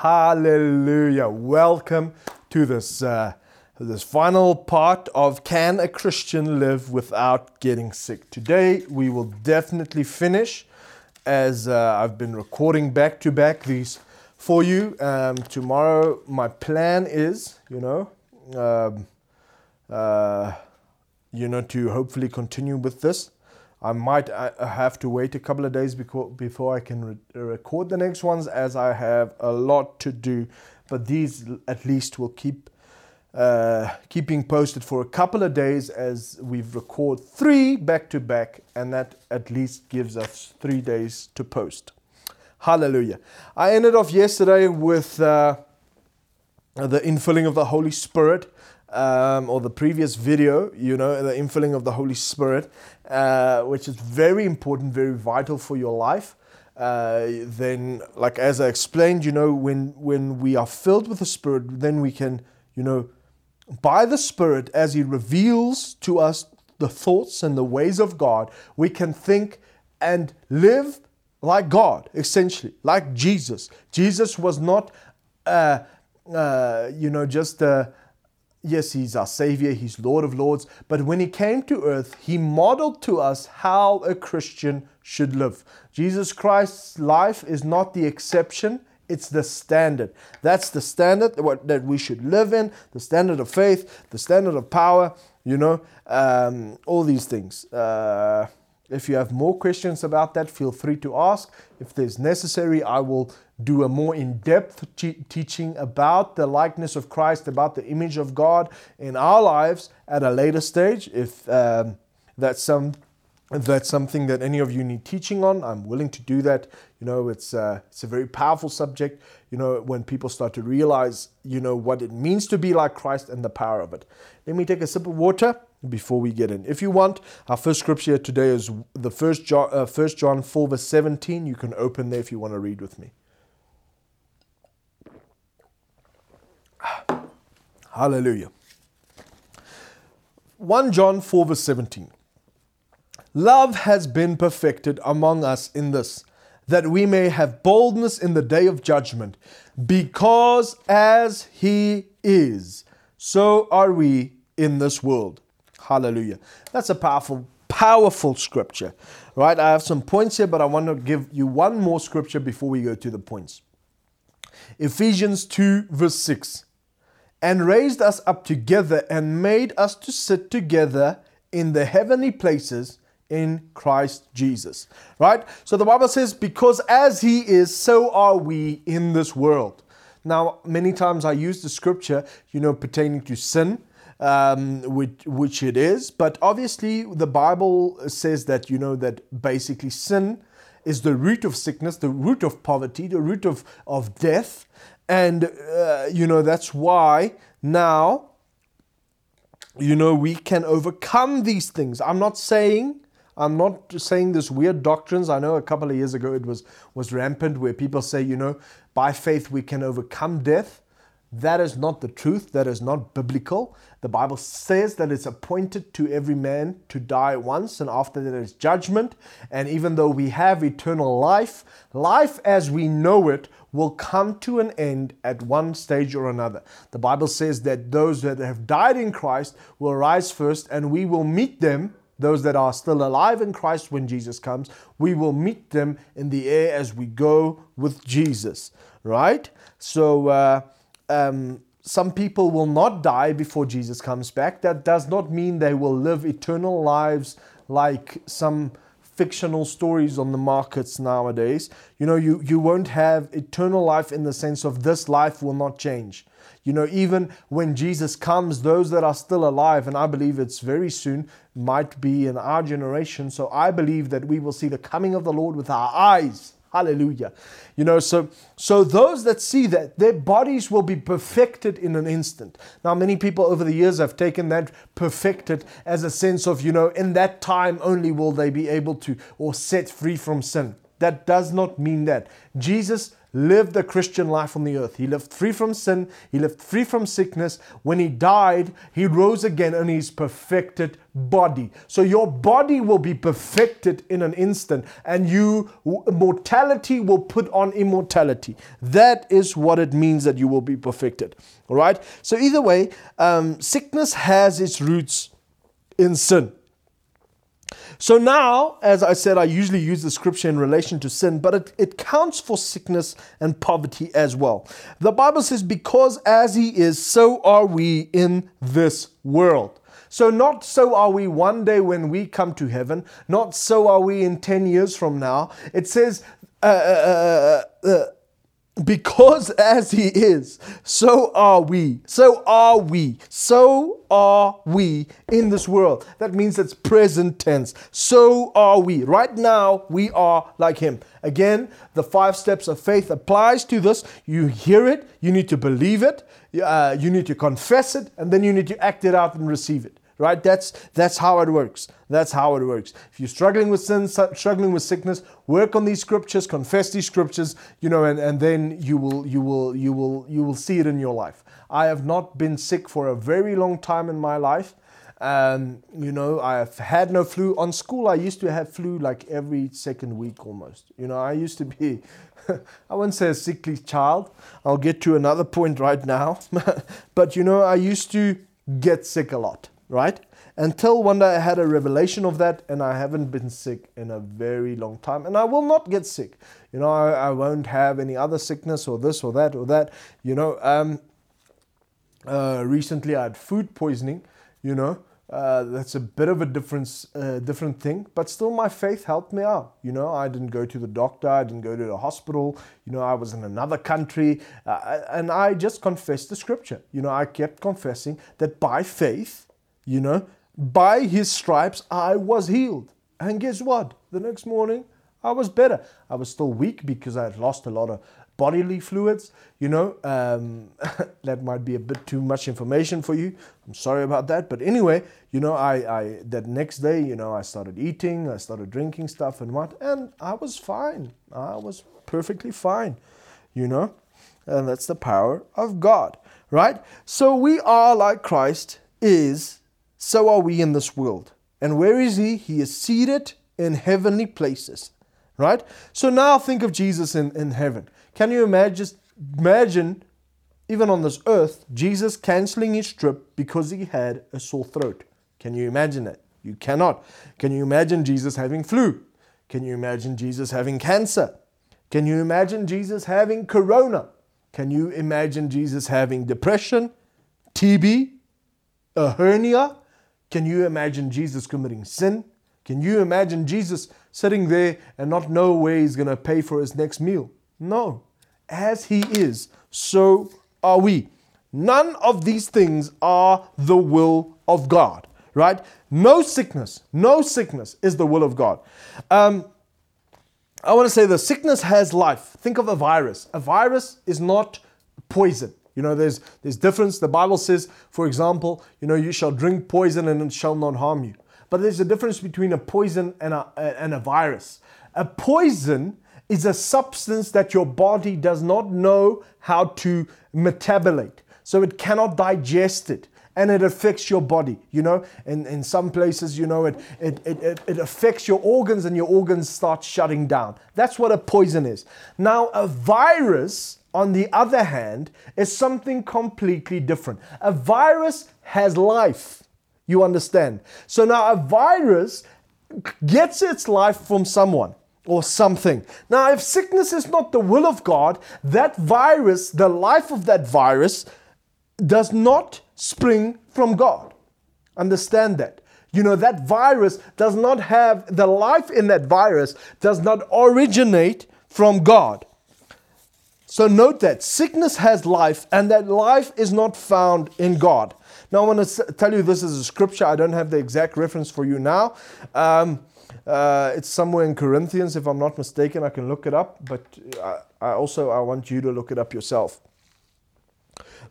Hallelujah. Welcome to this, uh, this final part of Can a Christian Live Without Getting Sick? Today we will definitely finish as uh, I've been recording back to back these for you. Um, tomorrow, my plan is, you know, um, uh, you know, to hopefully continue with this. I might uh, have to wait a couple of days before, I can re- record the next ones as I have a lot to do. But these at least will keep uh, keeping posted for a couple of days as we've recorded three back to back, and that at least gives us three days to post. Hallelujah. I ended off yesterday with uh, the infilling of the Holy Spirit um, or the previous video, you know, the infilling of the Holy Spirit, uh, which is very important, very vital for your life. Uh, then, like as I explained, you know, when when we are filled with the Spirit, then we can, you know, by the Spirit, as He reveals to us the thoughts and the ways of God, we can think and live like God, essentially, like Jesus. Jesus was not, uh, uh, you know, just a Yes, he's our Savior, he's Lord of Lords, but when he came to earth, he modeled to us how a Christian should live. Jesus Christ's life is not the exception, it's the standard. That's the standard that we should live in, the standard of faith, the standard of power, you know, um, all these things. Uh, if you have more questions about that, feel free to ask. If there's necessary, I will do a more in depth te- teaching about the likeness of Christ, about the image of God in our lives at a later stage. If um, that's some if that's something that any of you need teaching on, I'm willing to do that. You know, it's uh, it's a very powerful subject. You know, when people start to realize, you know, what it means to be like Christ and the power of it. Let me take a sip of water before we get in. If you want, our first scripture today is the first John, uh, first John 4 verse 17. You can open there if you want to read with me. Hallelujah. 1 John 4 verse 17. Love has been perfected among us in this, that we may have boldness in the day of judgment, because as He is, so are we in this world. Hallelujah. That's a powerful, powerful scripture, right? I have some points here, but I want to give you one more scripture before we go to the points. Ephesians 2, verse 6 and raised us up together and made us to sit together in the heavenly places in Christ Jesus. Right? So the Bible says, because as He is, so are we in this world. Now, many times I use the scripture, you know, pertaining to sin. Um, which, which it is, but obviously the Bible says that you know that basically sin is the root of sickness, the root of poverty, the root of, of death, and, uh, you know, that's why now, you know, we can overcome these things. I'm not saying. I'm not saying this weird doctrines. I know a couple of years ago it was was rampant where people say, you know, by faith we can overcome death. That is not the truth. That is not biblical. The Bible says that it's appointed to every man to die once, and after that is judgment. And even though we have eternal life, life as we know it will come to an end at one stage or another. The Bible says that those that have died in Christ will rise first, and we will meet them those that are still alive in Christ when Jesus comes, we will meet them in the air as we go with Jesus, right? So, uh, um, some people will not die before Jesus comes back. That does not mean they will live eternal lives like some fictional stories on the markets nowadays. You know, you, you won't have eternal life in the sense of this life will not change. You know, even when Jesus comes, those that are still alive, and I believe it's very soon, might be in our generation. So I believe that we will see the coming of the Lord with our eyes Hallelujah. You know, so so those that see that their bodies will be perfected in an instant. Now, many people over the years have taken that perfected as a sense of, you know, in that time only will they be able to or set free from sin. That does not mean that. Jesus lived the Christian life on the earth. He lived free from sin, he lived free from sickness. When he died, he rose again in his perfected body. So your body will be perfected in an instant, and you mortality will put on immortality. That is what it means that you will be perfected. All right. So either way, um, sickness has its roots in sin. So now, as I said, I usually use the scripture in relation to sin, but it, it counts for sickness and poverty as well. The Bible says, Because as he is, so are we in this world. So, not so are we one day when we come to heaven, not so are we in 10 years from now. It says, uh, uh, uh, uh because as he is, so are we. So are we. So are we in this world. That means it's present tense. So are we. Right now, we are like him. Again, the five steps of faith applies to this. You hear it, you need to believe it, uh, you need to confess it, and then you need to act it out and receive it right? That's that's how it works. That's how it works. If you're struggling with sin, struggling with sickness, work on these scriptures, confess these scriptures, you know, and, and then you will you will you will you will see it in your life. I have not been sick for a very long time in my life. Um, you know, I've had no flu. On school, I used to have flu like every second week almost. You know, I used to be, I wouldn't say a sickly child. I'll get to another point right now. but, you know, I used to get sick a lot right? Until one day I had a revelation of that, and I haven't been sick in a very long time, and I will not get sick. You know, I, I won't have any other sickness or this or that or that. You know, um, uh, recently I had food poisoning. You know, uh, that's a bit of a difference, uh, different thing, but still my faith helped me out. You know, I didn't go to the doctor, I didn't go to the hospital. You know, I was in another country, uh, and I just confessed the scripture. You know, I kept confessing that by faith you know, by his stripes I was healed. And guess what? The next morning I was better. I was still weak because I had lost a lot of bodily fluids. You know, um, that might be a bit too much information for you. I'm sorry about that. But anyway, you know, I, I that next day, you know, I started eating, I started drinking stuff and what, and I was fine. I was perfectly fine. You know, and that's the power of God, right? So we are like Christ is so are we in this world. And where is he? He is seated in heavenly places. Right? So now think of Jesus in, in heaven. Can you imagine, imagine, even on this earth, Jesus canceling his trip because he had a sore throat? Can you imagine that? You cannot. Can you imagine Jesus having flu? Can you imagine Jesus having cancer? Can you imagine Jesus having corona? Can you imagine Jesus having depression, TB, a hernia? Can you imagine Jesus committing sin? Can you imagine Jesus sitting there and not know where he's going to pay for his next meal? No. As he is, so are we. None of these things are the will of God, right? No sickness, no sickness is the will of God. Um, I want to say the sickness has life. Think of a virus. A virus is not poison. You know, there's there's difference. The Bible says, for example, you know, you shall drink poison and it shall not harm you. But there's a difference between a poison and a, and a virus. A poison is a substance that your body does not know how to metabolate. So it cannot digest it and it affects your body. You know, in, in some places, you know, it, it, it, it affects your organs and your organs start shutting down. That's what a poison is. Now, a virus on the other hand, is something completely different. A virus has life, you understand? So now a virus gets its life from someone or something. Now, if sickness is not the will of God, that virus, the life of that virus, does not spring from God. Understand that. You know, that virus does not have, the life in that virus does not originate from God. So note that sickness has life, and that life is not found in God. Now, I want to tell you this is a scripture. I don't have the exact reference for you now. Um, uh, it's somewhere in Corinthians, if I'm not mistaken. I can look it up, but I, I also I want you to look it up yourself.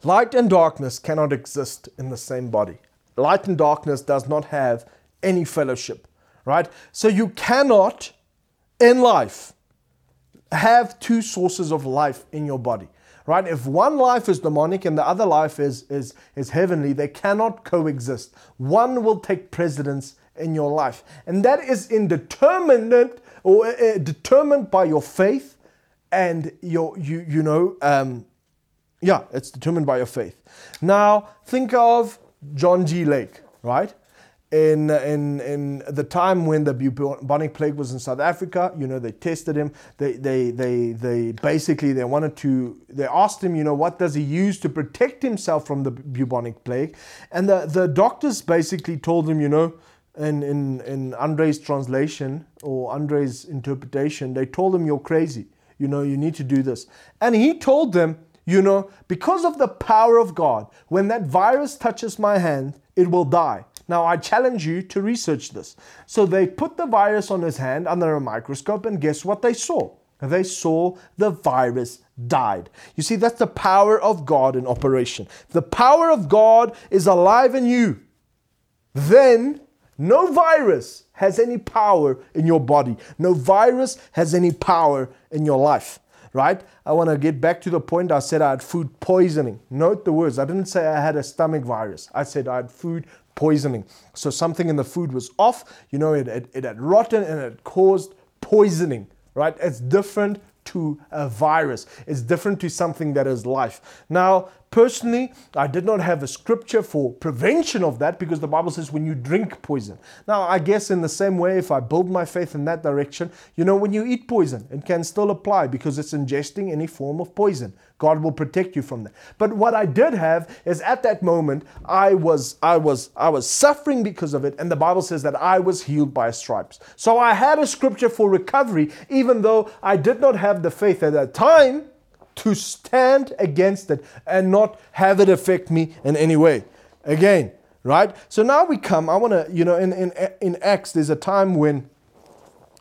Light and darkness cannot exist in the same body. Light and darkness does not have any fellowship, right? So you cannot, in life, have two sources of life in your body. Right? If one life is demonic and the other life is, is, is heavenly, they cannot coexist. One will take precedence in your life. And that is indeterminate or uh, determined by your faith and your, you, you know, um, yeah, it's determined by your faith. Now, think of John G. Lake, right? In, in, in the time when the bubonic plague was in South Africa, you know, they tested him. They, they, they, they basically, they wanted to, they asked him, you know, what does he use to protect himself from the bubonic plague? And the, the doctors basically told him, you know, in, in, in Andre's translation or Andre's interpretation, they told him, you're crazy. You know, you need to do this. And he told them, you know, because of the power of God, when that virus touches my hand, it will die. Now, I challenge you to research this. So they put the virus on his hand under a microscope, and guess what they saw? They saw the virus died. You see, that's the power of God in operation. The power of God is alive in you. Then no virus has any power in your body. No virus has any power in your life, right? I want to get back to the point I said I had food poisoning. Note the words. I didn't say I had a stomach virus. I said I had food poisoning. So something in the food was off, you know, it, it, it had rotten and it caused poisoning, right? It's different to a virus. It's different to something that is life. Now, Personally, I did not have a scripture for prevention of that because the Bible says when you drink poison. Now, I guess in the same way, if I build my faith in that direction, you know, when you eat poison, it can still apply because it's ingesting any form of poison. God will protect you from that. But what I did have is at that moment, I was, I was, I was suffering because of it, and the Bible says that I was healed by stripes. So I had a scripture for recovery, even though I did not have the faith at that time to stand against it and not have it affect me in any way. Again, right? So now we come, I want to, you know, in, in, in Acts, there's a time when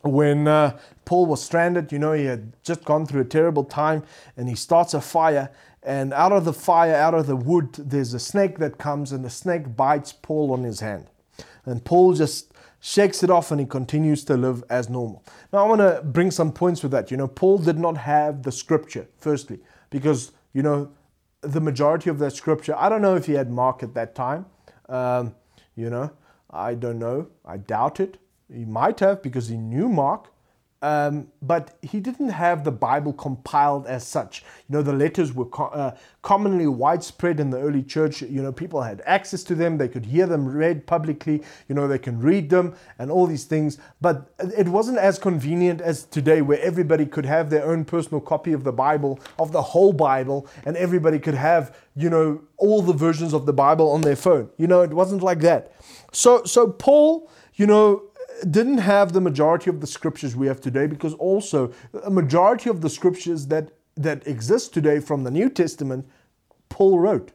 when uh, Paul was stranded, you know, he had just gone through a terrible time and he starts a fire. And out of the fire, out of the wood, there's a snake that comes and the snake bites Paul on his hand. And Paul just shakes it off and he continues to live as normal. Now, I want to bring some points with that. You know, Paul did not have the scripture, firstly, because, you know, the majority of that scripture, I don't know if he had Mark at that time. Um, you know, I don't know. I doubt it. He might have because he knew Mark. Um, but he didn't have the Bible compiled as such. You know, the letters were co- uh, commonly widespread in the early church. You know, people had access to them, they could hear them read publicly, you know, they can read them and all these things. But it wasn't as convenient as today, where everybody could have their own personal copy of the Bible, of the whole Bible, and everybody could have, you know, all the versions of the Bible on their phone. You know, it wasn't like that. So, so Paul, you know, didn't have the majority of the scriptures we have today because also a majority of the scriptures that, that exist today from the New Testament, Paul wrote.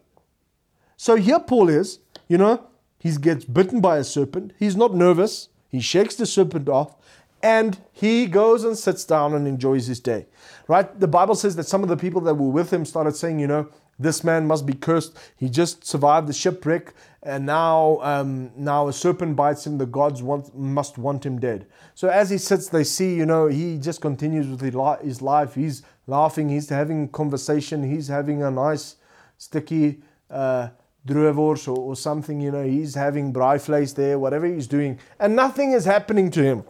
So here Paul is, you know, he gets bitten by a serpent. He's not nervous. He shakes the serpent off and he goes and sits down and enjoys his day. Right? The Bible says that some of the people that were with him started saying, you know, this man must be cursed. He just survived the shipwreck, and now, um, now a serpent bites him. The gods want, must want him dead. So as he sits, they see, you know, he just continues with his life. He's laughing. He's having conversation. He's having a nice sticky uh, or, or something. You know, he's having braaivleis there, whatever he's doing, and nothing is happening to him.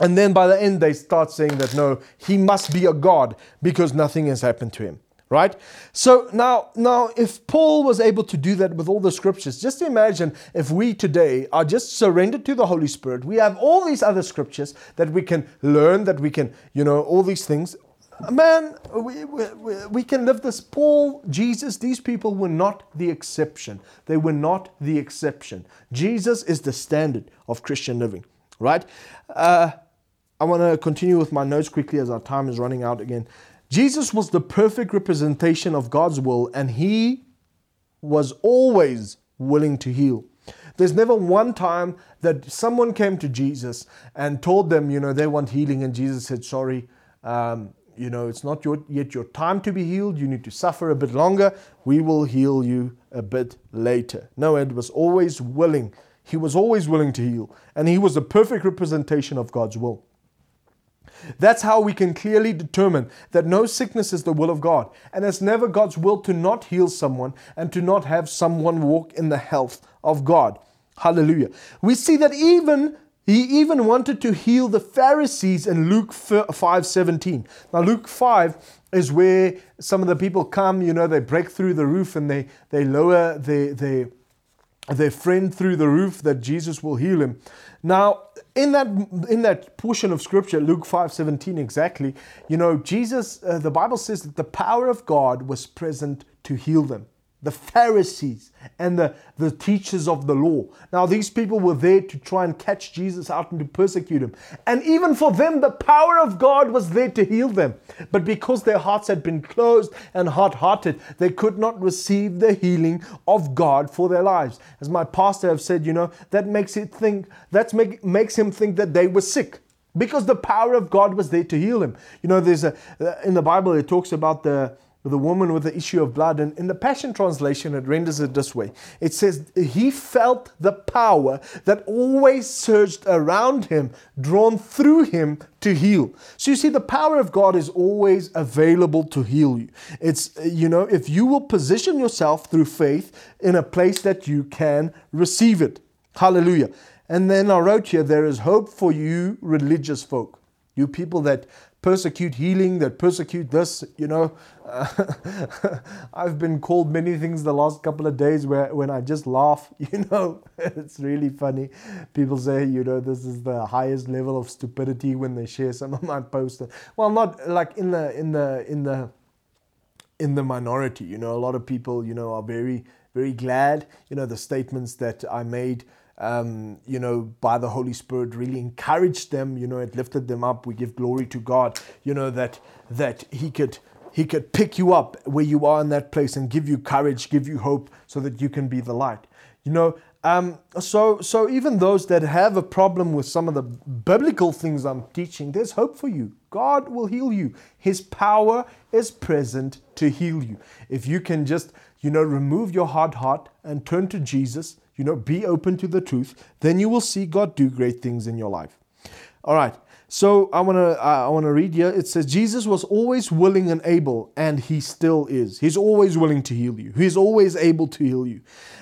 And then by the end, they start saying that no, he must be a god because nothing has happened to him right? So now now if paul was able to do that with all the scriptures just imagine if we today are just surrendered to the holy spirit. We have all these other scriptures that we can learn that we can you know all these things. Man we, we, we can live this. Paul jesus these people were not the exception. They were not the exception. Jesus is the standard of christian living right? Uh, i want to continue with my notes quickly as our time is running out again Jesus was the perfect representation of God's will, and he was always willing to heal. There's never one time that someone came to Jesus and told them, you know, they want healing, and Jesus said, Sorry, um, you know, it's not your, yet your time to be healed. You need to suffer a bit longer. We will heal you a bit later. No, Ed was always willing. He was always willing to heal, and he was the perfect representation of God's will. That's how we can clearly determine that no sickness is the will of God. And it's never God's will to not heal someone and to not have someone walk in the health of God. Hallelujah. We see that even he even wanted to heal the Pharisees in Luke 5:17. Now Luke 5 is where some of the people come, you know, they break through the roof and they they lower their their their friend through the roof that Jesus will heal him. Now, in that in that portion of scripture, Luke 5:17 exactly, you know, Jesus uh, the Bible says that the power of God was present to heal them the Pharisees and the, the teachers of the law. Now, these people were there to try and catch Jesus out and to persecute him. And even for them, the power of God was there to heal them. But because their hearts had been closed and hard hearted, they could not receive the healing of God for their lives. As my pastor have said, you know, that makes it think, that make, makes him think that they were sick because the power of God was there to heal him. You know, there's a, uh, in the Bible, it talks about the, the woman with the issue of blood. And in the Passion Translation, it renders it this way it says, He felt the power that always surged around him, drawn through him to heal. So you see, the power of God is always available to heal you. It's, you know, if you will position yourself through faith in a place that you can receive it. Hallelujah. And then I wrote here, there is hope for you, religious folk. You people that persecute healing, that persecute this, you know. Uh, I've been called many things the last couple of days where when I just laugh, you know, it's really funny. People say, you know, this is the highest level of stupidity when they share some of my posts. Well, not like in the in the in the in the minority, you know, a lot of people, you know, are very very glad, you know, the statements that I made um, you know, by the Holy Spirit, really encouraged them. You know, it lifted them up. We give glory to God. You know that that He could He could pick you up where you are in that place and give you courage, give you hope, so that you can be the light. You know, um, so so even those that have a problem with some of the biblical things I'm teaching, there's hope for you. God will heal you. His power is present to heal you. If you can just you know remove your hard heart and turn to Jesus you know, be open to the truth, then you will see God do great things in your life. All right. So I want to I want to read here. It says Jesus was always willing and able and he still is. He's always willing to heal you. He's always able to heal you.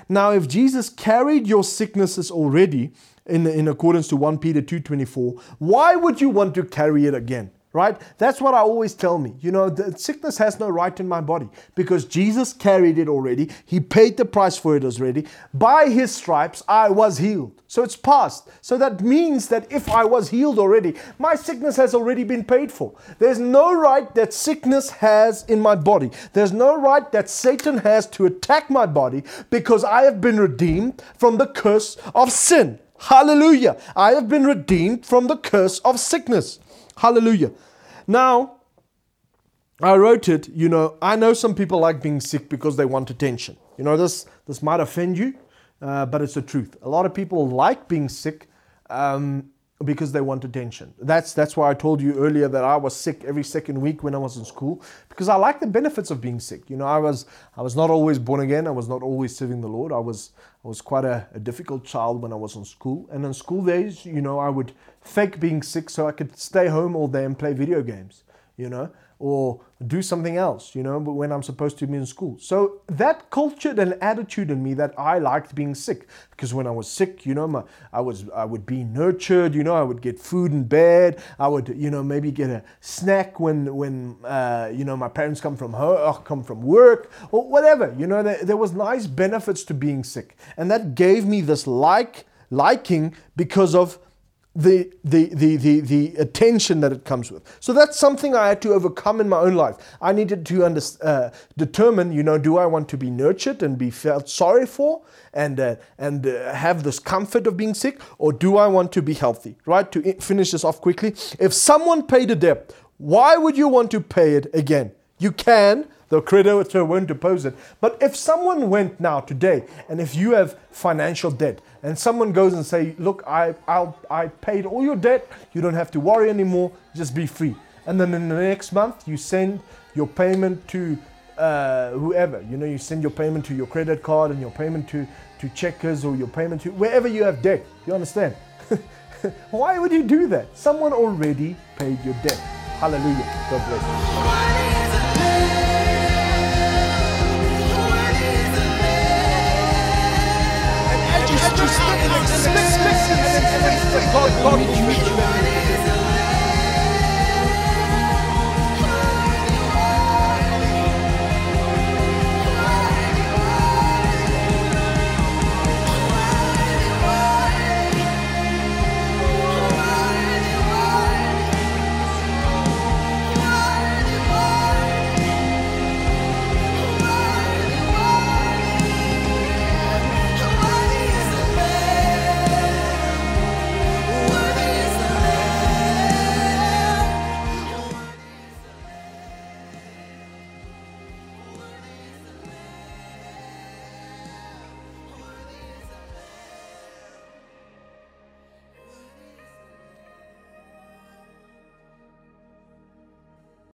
Now if Jesus carried your sicknesses already in in accordance to 1 Peter 2:24, why would you want to carry it again? Right? That's what I always tell me. You know, the sickness has no right in my body because Jesus carried it already. He paid the price for it already. By his stripes, I was healed. So it's past. So that means that if I was healed already, my sickness has already been paid for. There's no right that sickness has in my body. There's no right that Satan has to attack my body because I have been redeemed from the curse of sin. Hallelujah. I have been redeemed from the curse of sickness. Hallelujah. Now, I wrote it, you know, I know some people like being sick because they want attention. You know, this, this might offend you, uh, but it's the truth. A lot of people like being sick um, because they want attention. That's, that's why I told you earlier that I was sick every second week when I was in school because I like the benefits of being sick. You know, I was, I was not always born again. I was not always serving the Lord. I was, I was quite a, a difficult child when I was in school. And in school days, you know, I would fake being sick so I could stay home all day and play video games, you know, or do something else, you know, but when I'm supposed to be in school. So that cultured an attitude in me that I liked being sick because when I was sick, you know, my, I was I would be nurtured, you know, I would get food in bed, I would, you know, maybe get a snack when when uh, you know my parents come from home, or come from work or whatever, you know, there, there was nice benefits to being sick, and that gave me this like liking because of the, the, the, the, the attention that it comes with. So that's something I had to overcome in my own life. I needed to under, uh, determine, you know, do I want to be nurtured and be felt sorry for and, uh, and uh, have this comfort of being sick, or do I want to be healthy, right? To finish this off quickly, if someone paid a debt, why would you want to pay it again? You can, the creditor won't oppose it. But if someone went now today, and if you have financial debt, and someone goes and say, "Look, I I'll, I paid all your debt. You don't have to worry anymore. Just be free." And then in the next month, you send your payment to uh, whoever. You know, you send your payment to your credit card and your payment to to Checkers or your payment to wherever you have debt. You understand? Why would you do that? Someone already paid your debt. Hallelujah. God bless you. God, God will meet you.